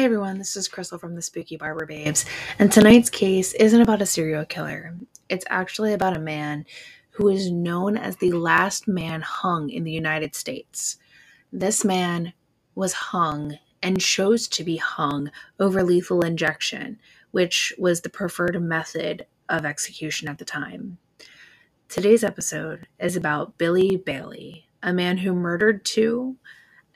Hey everyone, this is Krystal from the Spooky Barber Babes, and tonight's case isn't about a serial killer. It's actually about a man who is known as the last man hung in the United States. This man was hung and chose to be hung over lethal injection, which was the preferred method of execution at the time. Today's episode is about Billy Bailey, a man who murdered two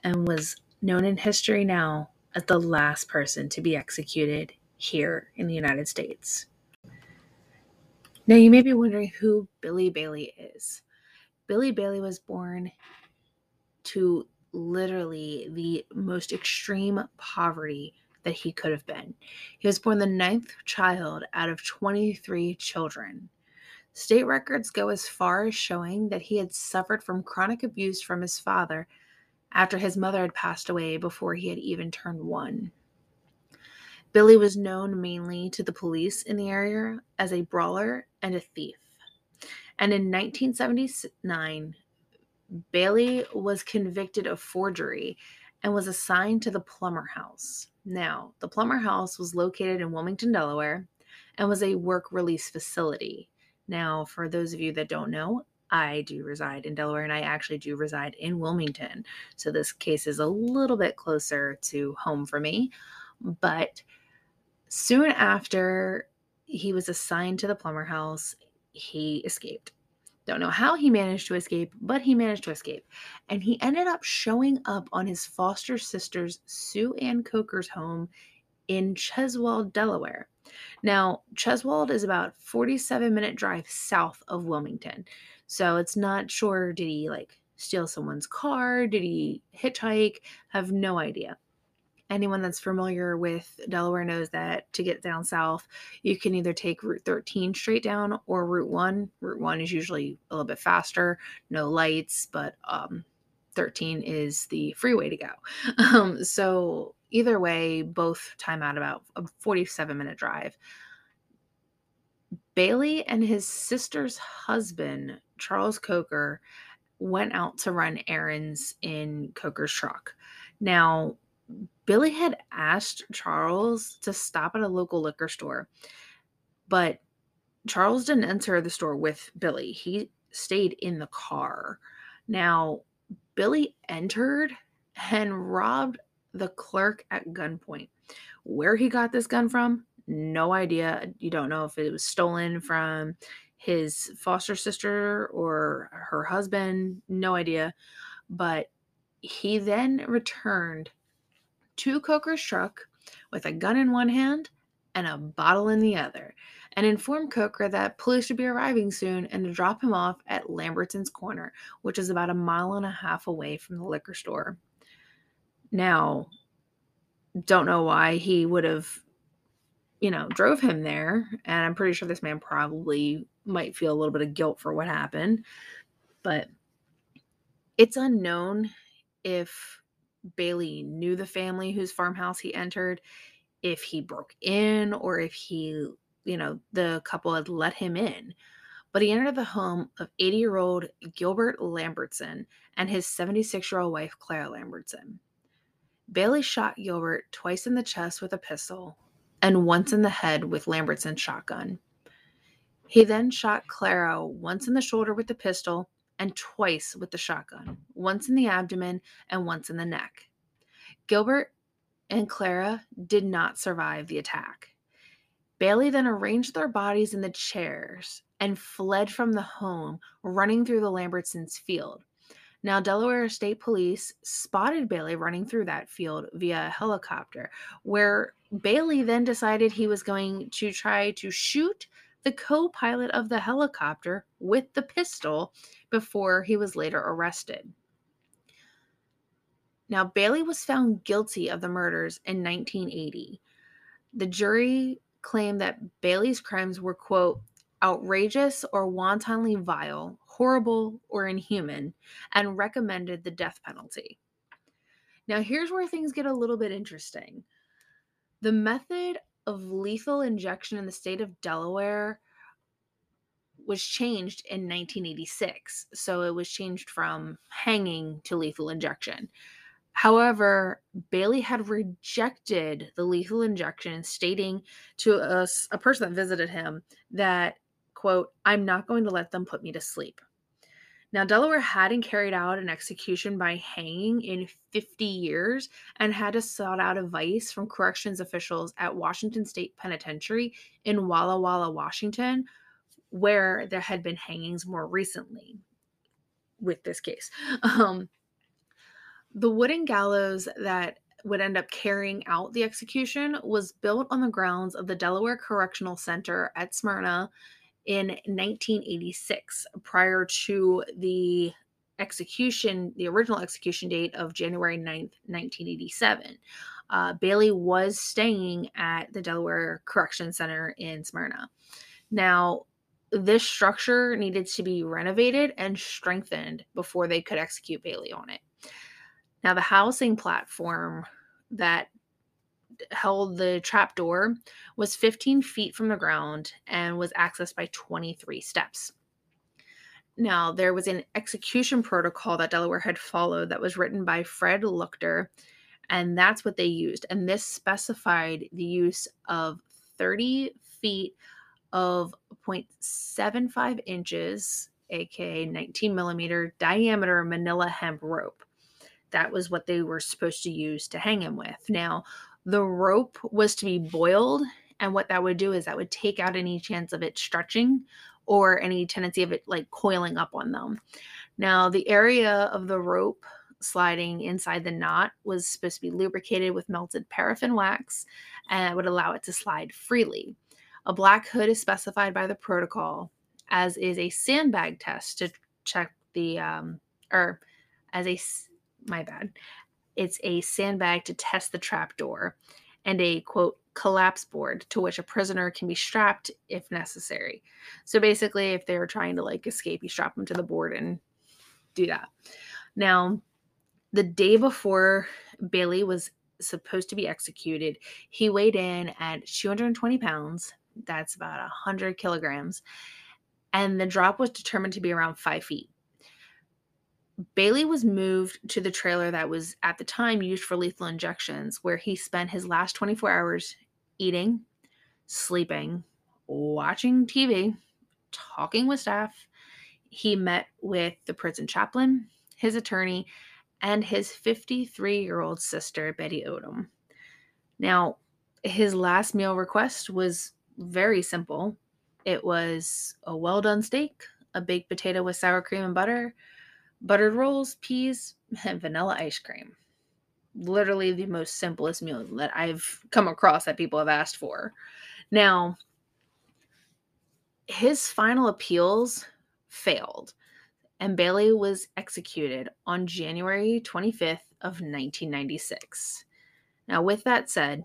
and was known in history now as the last person to be executed here in the United States. Now, you may be wondering who Billy Bailey is. Billy Bailey was born to literally the most extreme poverty that he could have been. He was born the ninth child out of 23 children. State records go as far as showing that he had suffered from chronic abuse from his father after his mother had passed away before he had even turned one. Billy was known mainly to the police in the area as a brawler and a thief. And in 1979, Bailey was convicted of forgery and was assigned to the Plummer House. Now, the Plummer House was located in Wilmington, Delaware, and was a work release facility. Now, for those of you that don't know, I do reside in Delaware and I actually do reside in Wilmington. So this case is a little bit closer to home for me. But soon after he was assigned to the Plummer House, he escaped. Don't know how he managed to escape, but he managed to escape. And he ended up showing up on his foster sister's Sue Ann Coker's home in Cheswold, Delaware. Now, Cheswold is about 47 minute drive south of Wilmington. So it's not sure did he like steal someone's car? Did he hitchhike? Have no idea. Anyone that's familiar with Delaware knows that to get down south, you can either take Route 13 straight down or Route 1. Route 1 is usually a little bit faster, no lights, but um, 13 is the freeway to go. Um, so either way, both time out about a 47 minute drive. Bailey and his sister's husband, Charles Coker, went out to run errands in Coker's truck. Now, Billy had asked Charles to stop at a local liquor store, but Charles didn't enter the store with Billy. He stayed in the car. Now, Billy entered and robbed the clerk at gunpoint. Where he got this gun from, no idea. You don't know if it was stolen from his foster sister or her husband, no idea. But he then returned to Coker's truck with a gun in one hand and a bottle in the other and informed Coker that police would be arriving soon and to drop him off at Lambertson's Corner, which is about a mile and a half away from the liquor store. Now, don't know why he would have, you know, drove him there. And I'm pretty sure this man probably might feel a little bit of guilt for what happened. But it's unknown if Bailey knew the family whose farmhouse he entered, if he broke in, or if he, you know, the couple had let him in. But he entered the home of 80 year old Gilbert Lambertson and his 76 year old wife, Clara Lambertson. Bailey shot Gilbert twice in the chest with a pistol and once in the head with Lambertson's shotgun. He then shot Clara once in the shoulder with the pistol and twice with the shotgun, once in the abdomen and once in the neck. Gilbert and Clara did not survive the attack. Bailey then arranged their bodies in the chairs and fled from the home, running through the Lambertsons' field. Now, Delaware State Police spotted Bailey running through that field via helicopter, where Bailey then decided he was going to try to shoot the co pilot of the helicopter with the pistol before he was later arrested. Now, Bailey was found guilty of the murders in 1980. The jury claimed that Bailey's crimes were, quote, outrageous or wantonly vile, horrible, or inhuman, and recommended the death penalty. Now, here's where things get a little bit interesting. The method of lethal injection in the state of Delaware was changed in 1986. So it was changed from hanging to lethal injection. However, Bailey had rejected the lethal injection, stating to a, a person that visited him that, quote, I'm not going to let them put me to sleep. Now, Delaware hadn't carried out an execution by hanging in 50 years and had to sought out advice from corrections officials at Washington State Penitentiary in Walla Walla, Washington, where there had been hangings more recently with this case. Um, the wooden gallows that would end up carrying out the execution was built on the grounds of the Delaware Correctional Center at Smyrna in 1986, prior to the execution, the original execution date of January 9th, 1987. Uh, Bailey was staying at the Delaware Correction Center in Smyrna. Now, this structure needed to be renovated and strengthened before they could execute Bailey on it. Now, the housing platform that held the trap door was 15 feet from the ground and was accessed by 23 steps. Now, there was an execution protocol that Delaware had followed that was written by Fred Leuchter, and that's what they used. And this specified the use of 30 feet of 0.75 inches, aka 19 millimeter diameter manila hemp rope that was what they were supposed to use to hang him with. Now, the rope was to be boiled, and what that would do is that would take out any chance of it stretching or any tendency of it like coiling up on them. Now, the area of the rope sliding inside the knot was supposed to be lubricated with melted paraffin wax and would allow it to slide freely. A black hood is specified by the protocol, as is a sandbag test to check the um, or as a my bad. It's a sandbag to test the trap door and a quote collapse board to which a prisoner can be strapped if necessary. So basically, if they're trying to like escape, you strap them to the board and do that. Now, the day before Bailey was supposed to be executed, he weighed in at 220 pounds. That's about 100 kilograms. And the drop was determined to be around five feet. Bailey was moved to the trailer that was at the time used for lethal injections, where he spent his last 24 hours eating, sleeping, watching TV, talking with staff. He met with the prison chaplain, his attorney, and his 53 year old sister, Betty Odom. Now, his last meal request was very simple it was a well done steak, a baked potato with sour cream and butter buttered rolls, peas, and vanilla ice cream. Literally the most simplest meal that I've come across that people have asked for. Now, his final appeals failed, and Bailey was executed on January 25th of 1996. Now, with that said,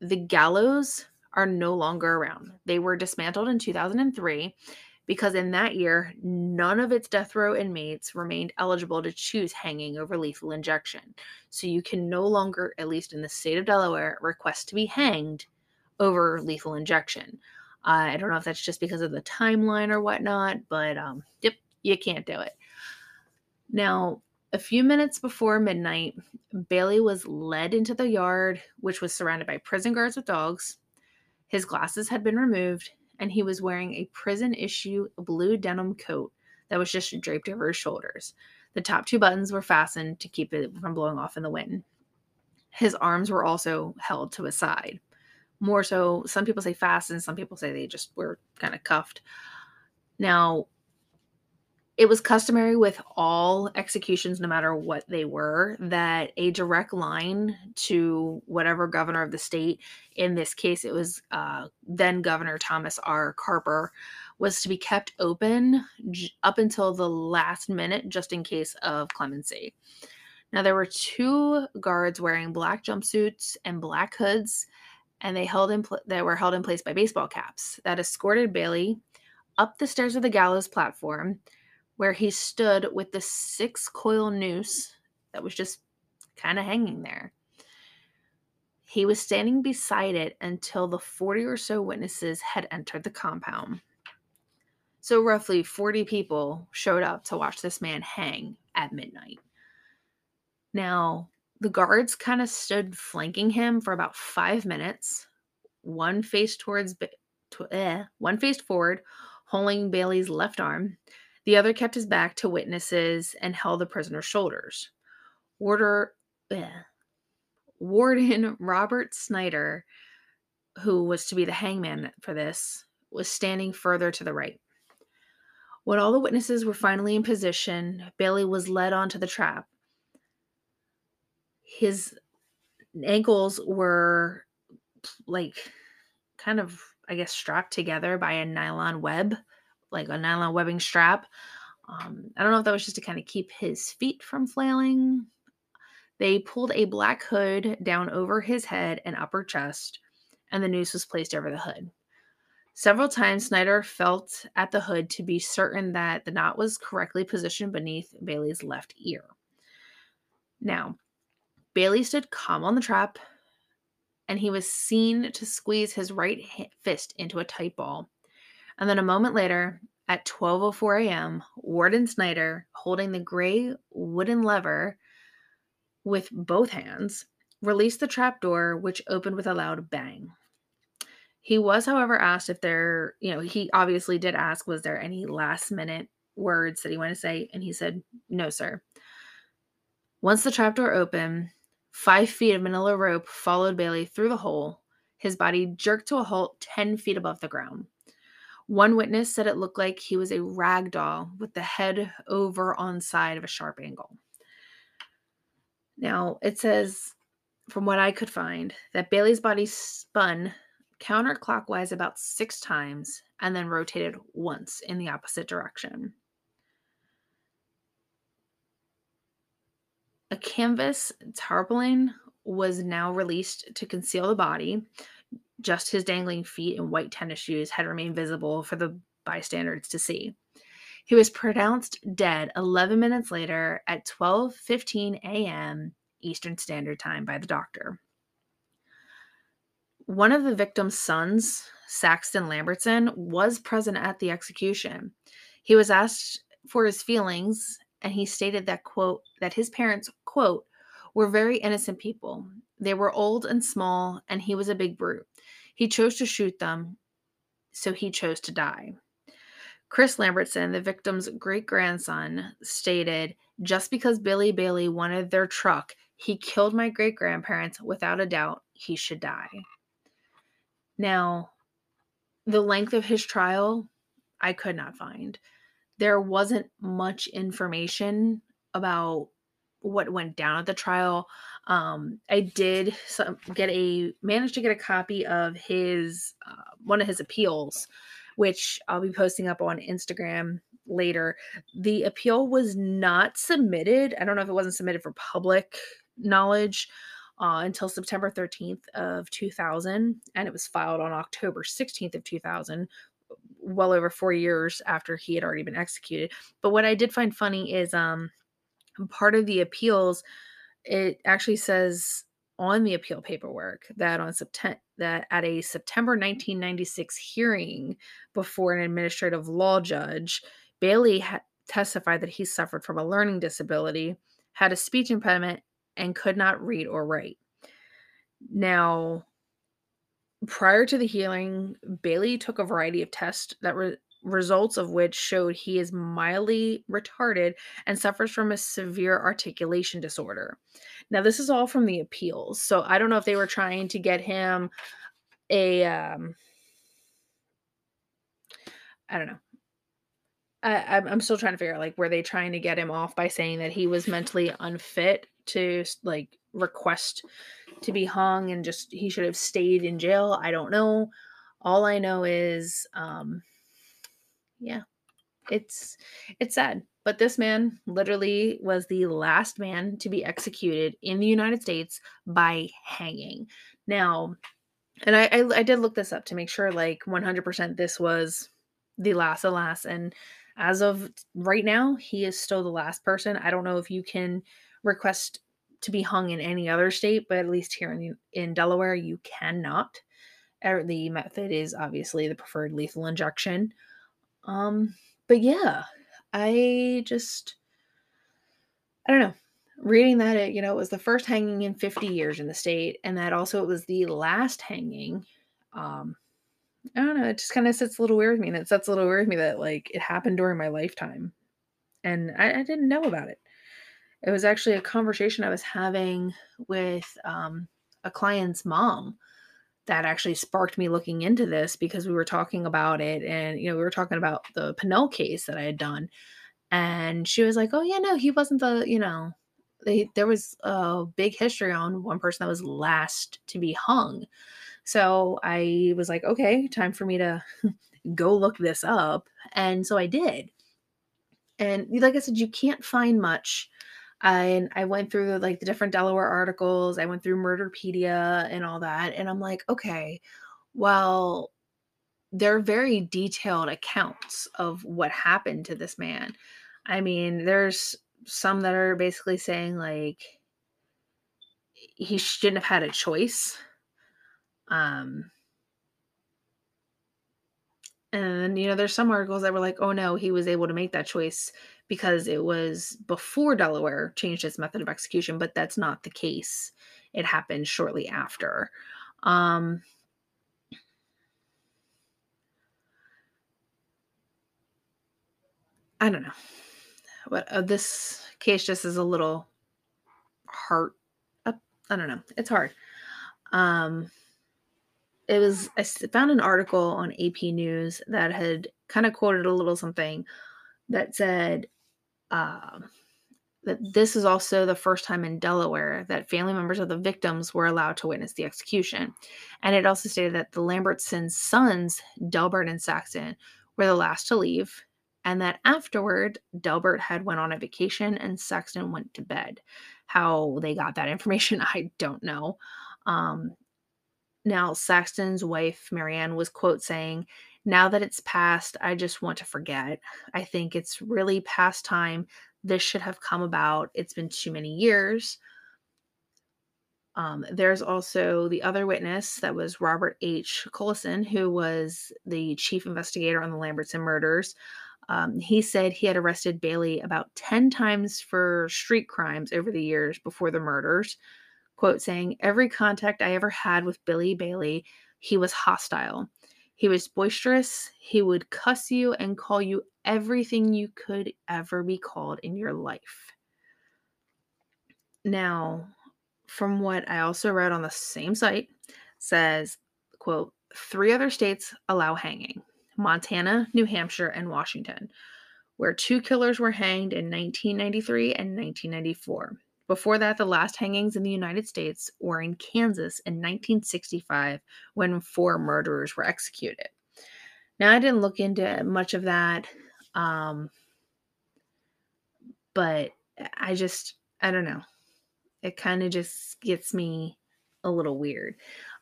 the gallows are no longer around. They were dismantled in 2003 because in that year, none of its death row inmates remained eligible to choose hanging over lethal injection. So you can no longer, at least in the state of Delaware, request to be hanged over lethal injection. Uh, I don't know if that's just because of the timeline or whatnot, but um, yep, you can't do it. Now, a few minutes before midnight, Bailey was led into the yard, which was surrounded by prison guards with dogs. His glasses had been removed, and he was wearing a prison issue blue denim coat that was just draped over his shoulders. The top two buttons were fastened to keep it from blowing off in the wind. His arms were also held to his side. More so, some people say fastened, some people say they just were kind of cuffed. Now, it was customary with all executions, no matter what they were, that a direct line to whatever governor of the state, in this case, it was uh, then Governor Thomas R. Carper, was to be kept open j- up until the last minute, just in case of clemency. Now, there were two guards wearing black jumpsuits and black hoods, and they held in pl- they were held in place by baseball caps that escorted Bailey up the stairs of the gallows platform where he stood with the six coil noose that was just kind of hanging there. He was standing beside it until the 40 or so witnesses had entered the compound. So, roughly 40 people showed up to watch this man hang at midnight. Now, the guards kind of stood flanking him for about five minutes. One faced towards, to, eh, one faced forward, holding Bailey's left arm. The other kept his back to witnesses and held the prisoner's shoulders. Warder, Warden Robert Snyder, who was to be the hangman for this, was standing further to the right. When all the witnesses were finally in position, Bailey was led onto the trap. His ankles were like kind of, I guess, strapped together by a nylon web, like a nylon webbing strap. Um, I don't know if that was just to kind of keep his feet from flailing. They pulled a black hood down over his head and upper chest, and the noose was placed over the hood. Several times, Snyder felt at the hood to be certain that the knot was correctly positioned beneath Bailey's left ear. Now, Bailey stood calm on the trap, and he was seen to squeeze his right fist into a tight ball. And then a moment later, at 12:04 a.m., Warden Snyder, holding the gray wooden lever with both hands, released the trap door, which opened with a loud bang. He was, however, asked if there, you know, he obviously did ask, was there any last minute words that he wanted to say? And he said, no, sir. Once the trapdoor opened, five feet of manila rope followed Bailey through the hole. His body jerked to a halt 10 feet above the ground. One witness said it looked like he was a rag doll with the head over on side of a sharp angle. Now, it says, from what I could find, that Bailey's body spun counterclockwise about six times and then rotated once in the opposite direction. A canvas tarpaulin was now released to conceal the body. Just his dangling feet and white tennis shoes had remained visible for the bystanders to see. He was pronounced dead 11 minutes later at 12:15 a.m. Eastern Standard Time by the doctor. One of the victim's sons, Saxton Lambertson, was present at the execution. He was asked for his feelings, and he stated that quote that his parents quote were very innocent people. They were old and small, and he was a big brute. He chose to shoot them, so he chose to die. Chris Lambertson, the victim's great grandson, stated, Just because Billy Bailey wanted their truck, he killed my great grandparents. Without a doubt, he should die. Now, the length of his trial, I could not find. There wasn't much information about what went down at the trial. Um, I did some, get a managed to get a copy of his uh, one of his appeals, which I'll be posting up on Instagram later. The appeal was not submitted. I don't know if it wasn't submitted for public knowledge uh, until September 13th of 2000, and it was filed on October 16th of 2000, well over four years after he had already been executed. But what I did find funny is um, part of the appeals, it actually says on the appeal paperwork that on September that at a September 1996 hearing before an administrative law judge, Bailey ha- testified that he suffered from a learning disability, had a speech impediment, and could not read or write. Now, prior to the hearing, Bailey took a variety of tests that were results of which showed he is mildly retarded and suffers from a severe articulation disorder. Now, this is all from the appeals. So I don't know if they were trying to get him a um I don't know. I, I'm still trying to figure out like were they trying to get him off by saying that he was mentally unfit to like request to be hung and just he should have stayed in jail. I don't know. All I know is um yeah. It's it's sad. But this man literally was the last man to be executed in the United States by hanging. Now, and I, I, I did look this up to make sure like 100% this was the last, alas, and as of right now, he is still the last person. I don't know if you can request to be hung in any other state, but at least here in in Delaware, you cannot. Er, the method is obviously the preferred lethal injection. Um, but yeah, I just I don't know. reading that it, you know, it was the first hanging in 50 years in the state, and that also it was the last hanging. Um, I don't know, it just kind of sits a little weird with me. And it sets a little weird with me that like it happened during my lifetime. And I, I didn't know about it. It was actually a conversation I was having with um, a client's mom that actually sparked me looking into this because we were talking about it and you know we were talking about the Pennell case that I had done. And she was like oh yeah no he wasn't the you know they, there was a big history on one person that was last to be hung. So I was like okay time for me to go look this up. And so I did. And like I said you can't find much and I went through like the different Delaware articles. I went through Murderpedia and all that, and I'm like, okay, well, they're very detailed accounts of what happened to this man. I mean, there's some that are basically saying like he shouldn't have had a choice. Um, and you know, there's some articles that were like, oh no, he was able to make that choice because it was before Delaware changed its method of execution, but that's not the case. It happened shortly after. Um, I don't know. But uh, this case just is a little heart up. I don't know. It's hard. Um, it was, I found an article on AP News that had kind of quoted a little something that said uh, that this is also the first time in Delaware that family members of the victims were allowed to witness the execution. And it also stated that the Lambertsons' sons, Delbert and Saxton were the last to leave, and that afterward, Delbert had went on a vacation and Saxton went to bed. How they got that information, I don't know. Um, now, Saxton's wife, Marianne, was quote saying, now that it's past, I just want to forget. I think it's really past time. This should have come about. It's been too many years. Um, there's also the other witness that was Robert H. Collison, who was the chief investigator on the Lambertson murders. Um, he said he had arrested Bailey about 10 times for street crimes over the years before the murders. Quote saying, Every contact I ever had with Billy Bailey, he was hostile. He was boisterous. He would cuss you and call you everything you could ever be called in your life. Now, from what I also read on the same site, says, quote, three other states allow hanging Montana, New Hampshire, and Washington, where two killers were hanged in 1993 and 1994. Before that, the last hangings in the United States were in Kansas in 1965 when four murderers were executed. Now, I didn't look into much of that, um, but I just, I don't know. It kind of just gets me a little weird.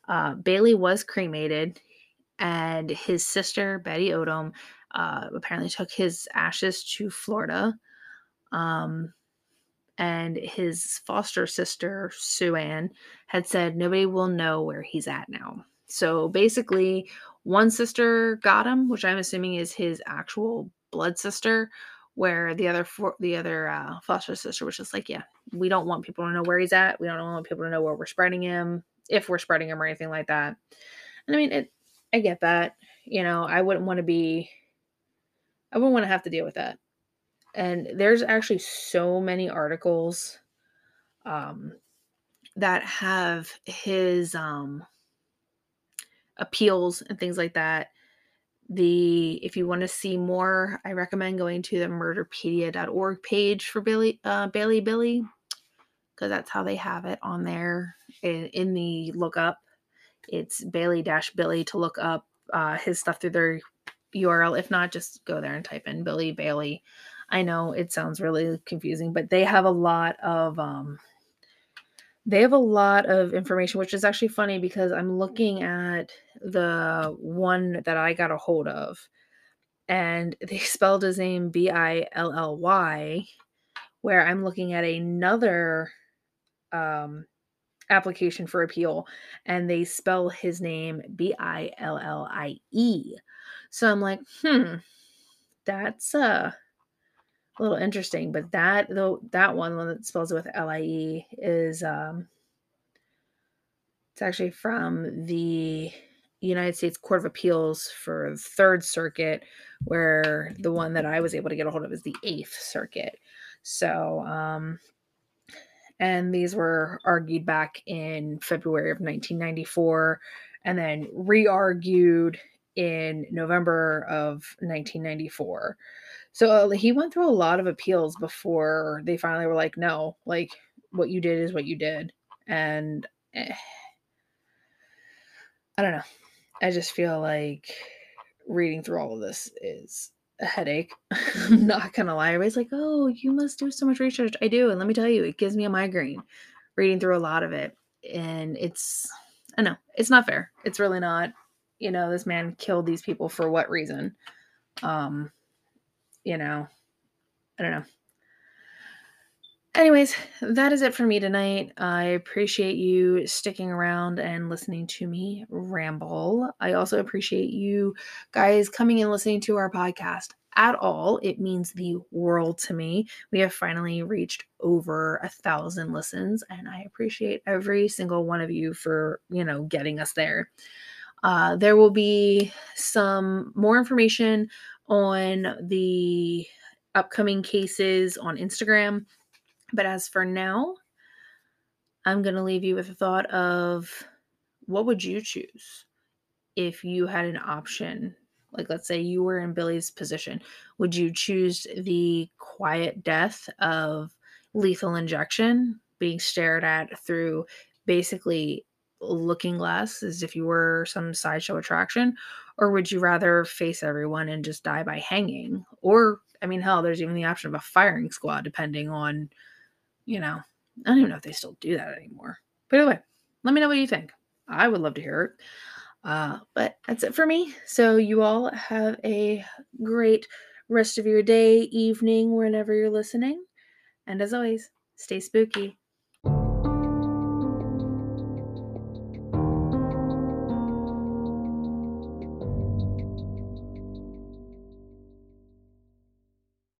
Uh, Bailey was cremated, and his sister, Betty Odom, uh, apparently took his ashes to Florida. Um, and his foster sister, Sue Ann, had said nobody will know where he's at now. So basically, one sister got him, which I'm assuming is his actual blood sister, where the other for, the other uh, foster sister was just like, yeah, we don't want people to know where he's at. We don't want people to know where we're spreading him, if we're spreading him or anything like that. And I mean, it, I get that. You know, I wouldn't want to be, I wouldn't want to have to deal with that and there's actually so many articles um, that have his um, appeals and things like that. The if you want to see more i recommend going to the murderpedia.org page for billy uh, bailey billy because that's how they have it on there in, in the lookup. It's bailey dash billy to look up uh, his stuff through their url if not just go there and type in billy bailey I know it sounds really confusing, but they have a lot of um they have a lot of information, which is actually funny because I'm looking at the one that I got a hold of, and they spelled his name B I L L Y, where I'm looking at another um, application for appeal, and they spell his name B I L L I E. So I'm like, hmm, that's uh a little interesting. But that though that one, one that spells it with L I E, is um, it's actually from the United States Court of Appeals for the Third Circuit, where the one that I was able to get a hold of is the Eighth Circuit. So, um, and these were argued back in February of 1994 and then re argued in November of 1994. So he went through a lot of appeals before they finally were like, no, like what you did is what you did. And eh, I don't know. I just feel like reading through all of this is a headache. I'm not gonna lie. Everybody's like, oh, you must do so much research. I do. And let me tell you, it gives me a migraine reading through a lot of it. And it's, I know, it's not fair. It's really not. You know, this man killed these people for what reason? Um, you know, I don't know. Anyways, that is it for me tonight. I appreciate you sticking around and listening to me ramble. I also appreciate you guys coming and listening to our podcast at all. It means the world to me. We have finally reached over a thousand listens, and I appreciate every single one of you for, you know, getting us there. Uh, there will be some more information on the upcoming cases on Instagram. But as for now, I'm going to leave you with a thought of what would you choose if you had an option? Like, let's say you were in Billy's position. Would you choose the quiet death of lethal injection, being stared at through basically looking glass as if you were some sideshow attraction? Or would you rather face everyone and just die by hanging? Or, I mean, hell, there's even the option of a firing squad, depending on you know, I don't even know if they still do that anymore. But anyway, let me know what you think. I would love to hear it. Uh, but that's it for me. So you all have a great rest of your day, evening, whenever you're listening. And as always, stay spooky.